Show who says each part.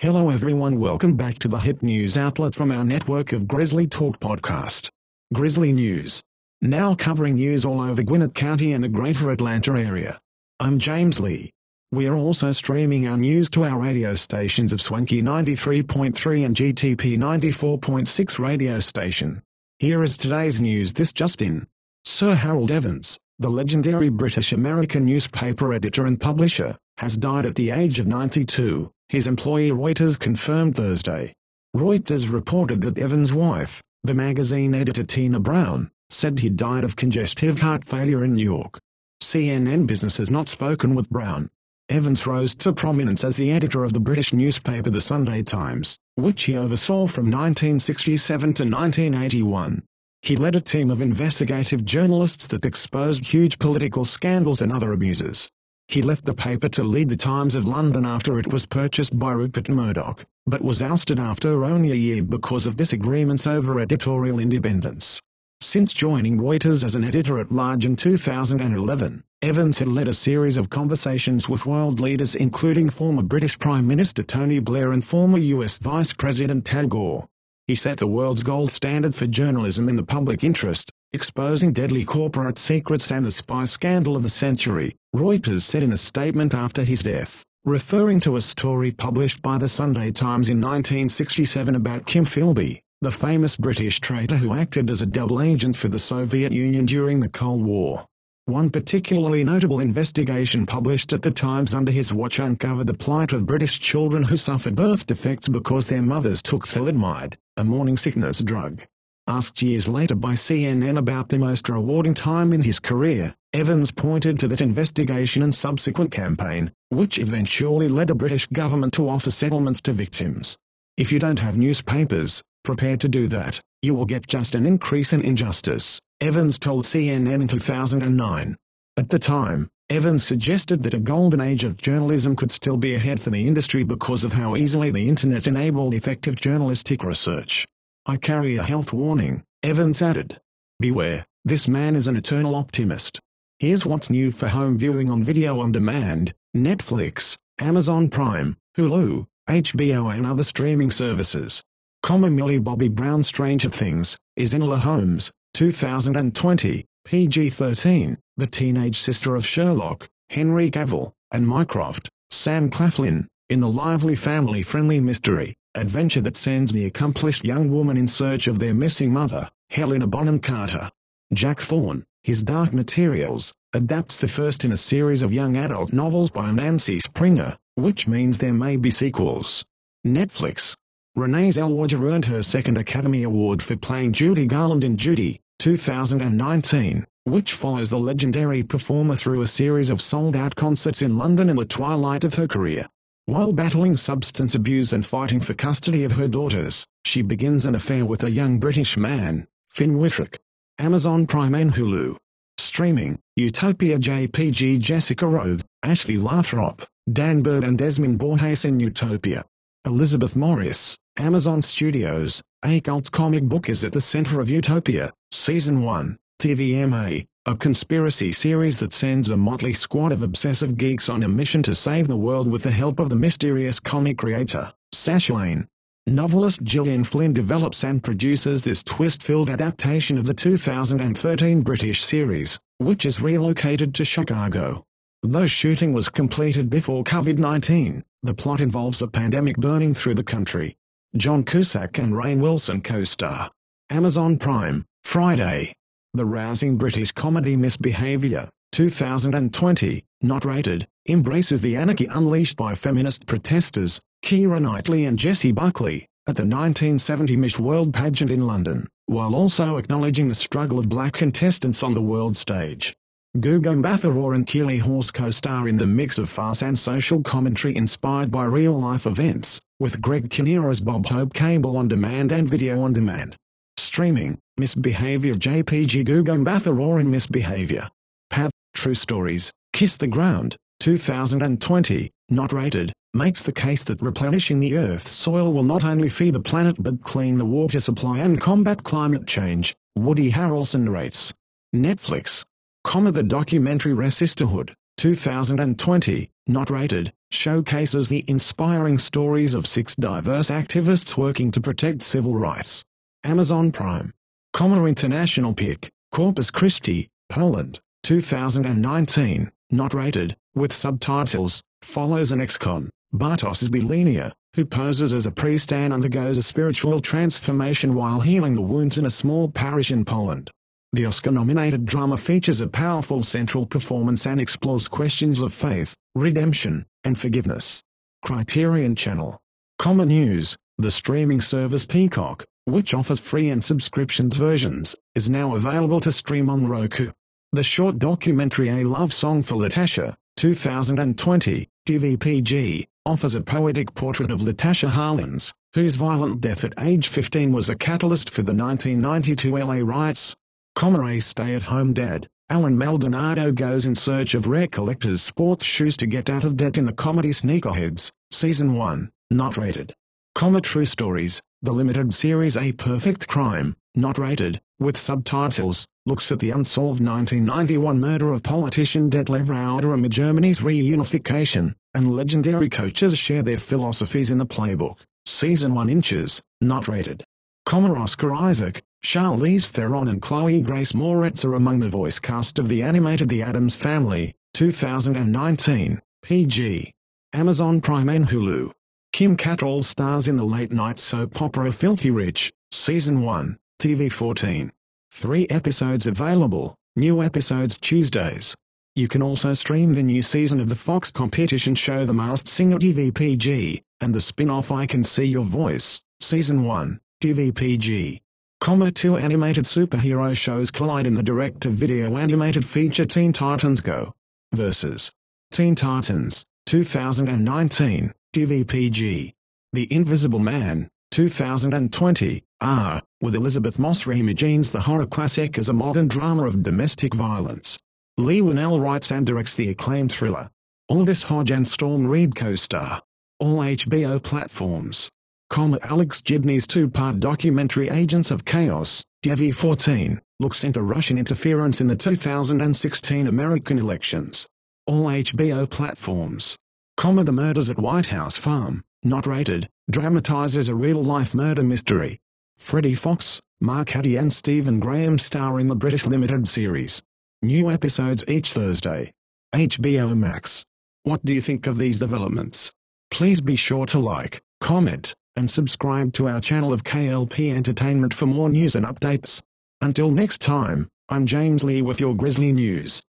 Speaker 1: Hello everyone welcome back to the hip news outlet from our network of Grizzly Talk podcast. Grizzly News. Now covering news all over Gwinnett County and the greater Atlanta area. I'm James Lee. We are also streaming our news to our radio stations of Swanky 93.3 and GTP 94.6 radio station. Here is today's news this just in. Sir Harold Evans, the legendary British American newspaper editor and publisher, has died at the age of 92 his employee Reuters confirmed Thursday. Reuters reported that Evans' wife, the magazine editor Tina Brown, said he died of congestive heart failure in New York. CNN Business has not spoken with Brown. Evans rose to prominence as the editor of the British newspaper The Sunday Times, which he oversaw from 1967 to 1981. He led a team of investigative journalists that exposed huge political scandals and other abuses. He left the paper to lead the Times of London after it was purchased by Rupert Murdoch, but was ousted after only a year because of disagreements over editorial independence. Since joining Reuters as an editor-at-large in 2011, Evans had led a series of conversations with world leaders including former British Prime Minister Tony Blair and former US Vice President Al Gore. He set the world's gold standard for journalism in the public interest, exposing deadly corporate secrets and the spy scandal of the century, Reuters said in a statement after his death, referring to a story published by the Sunday Times in 1967 about Kim Philby, the famous British traitor who acted as a double agent for the Soviet Union during the Cold War. One particularly notable investigation published at the Times under his watch uncovered the plight of British children who suffered birth defects because their mothers took thalidomide, a morning sickness drug. Asked years later by CNN about the most rewarding time in his career, Evans pointed to that investigation and subsequent campaign, which eventually led the British government to offer settlements to victims. If you don't have newspapers, prepare to do that, you will get just an increase in injustice, Evans told CNN in 2009. At the time, Evans suggested that a golden age of journalism could still be ahead for the industry because of how easily the internet enabled effective journalistic research. I carry a health warning, Evans added. Beware, this man is an eternal optimist. Here's what's new for home viewing on video on demand, Netflix, Amazon Prime, Hulu, HBO and other streaming services. Millie Bobby Brown Stranger Things, is Enola Holmes, 2020, PG-13, the teenage sister of Sherlock, Henry Cavill, and Mycroft, Sam Claflin, in the lively family-friendly mystery adventure that sends the accomplished young woman in search of their missing mother, Helena Bonham Carter. Jack Thorne, his Dark Materials, adapts the first in a series of young adult novels by Nancy Springer, which means there may be sequels. Netflix. Renee Zellweger earned her second Academy Award for playing Judy Garland in Judy, 2019, which follows the legendary performer through a series of sold-out concerts in London in the twilight of her career. While battling substance abuse and fighting for custody of her daughters, she begins an affair with a young British man, Finn Wittrock. Amazon Prime and Hulu. Streaming, Utopia JPG Jessica Rothe, Ashleigh LaThrop, Dan Byrd and Desmin Borges in Utopia. Elizabeth Morris, Amazon Studios, A Cult Comic Book is at the center of Utopia, Season 1, TVMA, a conspiracy series that sends a motley squad of obsessive geeks on a mission to save the world with the help of the mysterious comic creator, Sasha Lane. Novelist Gillian Flynn develops and produces this twist-filled adaptation of the 2013 British series, which is relocated to Chicago. Though shooting was completed before COVID-19, the plot involves a pandemic burning through the country. John Cusack and Rainn Wilson co-star. Amazon Prime, Friday. The rousing British comedy Misbehaviour, 2020, not rated, embraces the anarchy unleashed by feminist protesters, Keira Knightley and Jessie Buckley, at the 1970 Miss World pageant in London, while also acknowledging the struggle of black contestants on the world stage. Gugu Mbatha-Raw and Keeley Hawes co-star in the mix of farce and social commentary inspired by real-life events, with Greg Kinnear as Bob Hope Cable on demand and video on demand. Streaming, Misbehavior JPG Gugu Mbatha-Raw in Misbehavior. Path, True Stories, Kiss the Ground, 2020, not rated, makes the case that replenishing the Earth's soil will not only feed the planet but clean the water supply and combat climate change, Woody Harrelson narrates. Netflix. Comma the documentary Resisterhood, 2020, not rated, showcases the inspiring stories of six diverse activists working to protect civil rights. Amazon Prime. Comma International Pick, Corpus Christi, Poland, 2019, not rated, with subtitles, follows an ex-con, Bartosz Bielenia, who poses as a priest and undergoes a spiritual transformation while healing the wounds in a small parish in Poland. The Oscar-nominated drama features a powerful central performance and explores questions of faith, redemption, and forgiveness. Criterion Channel. Common News, the streaming service Peacock, which offers free and subscriptions versions, is now available to stream on Roku. The short documentary A Love Song for Latasha, 2020, TVPG, offers a poetic portrait of Latasha Harlins, whose violent death at age 15 was a catalyst for the 1992 LA riots. Comma a stay-at-home dad, Alan Maldonado goes in search of rare collector's sports shoes to get out of debt in the comedy Sneakerheads, Season 1, not rated. Comma True Stories, the limited series A Perfect Crime, not rated, with subtitles, looks at the unsolved 1991 murder of politician Detlev Rohwedder amid Germany's reunification, and legendary coaches share their philosophies in the playbook. Season 1 inches, not rated. Comma Oscar Isaac, Charlize Theron and Chloe Grace Moretz are among the voice cast of the animated The Addams Family, 2019, PG. Amazon Prime and Hulu. Kim Cattrall stars in the late-night soap opera Filthy Rich, Season 1, TV 14. Three episodes available, new episodes Tuesdays. You can also stream the new season of the Fox competition show The Masked Singer TVPG, and the spin-off I Can See Your Voice, Season 1, TVPG. Comma two animated superhero shows collide in the direct-to-video animated feature Teen Titans Go! vs. Teen Titans, 2019, TVPG. The Invisible Man, 2020, R, with Elisabeth Moss reimagines the horror classic as a modern drama of domestic violence. Leigh Whannell writes and directs the acclaimed thriller. Aldis Hodge and Storm Reid co-star. All HBO platforms. Comma Alex Gibney's two-part documentary Agents of Chaos, TV 14, looks into Russian interference in the 2016 American elections. All HBO platforms. Comma The Murders at White House Farm, not rated, dramatizes a real-life murder mystery. Freddie Fox, Mark Addy and Stephen Graham star in the British limited series. New episodes each Thursday. HBO Max. What do you think of these developments? Please be sure to like, comment, and subscribe to our channel of KLP Entertainment for more news and updates. Until next time, I'm James Lee with your Grizzly News.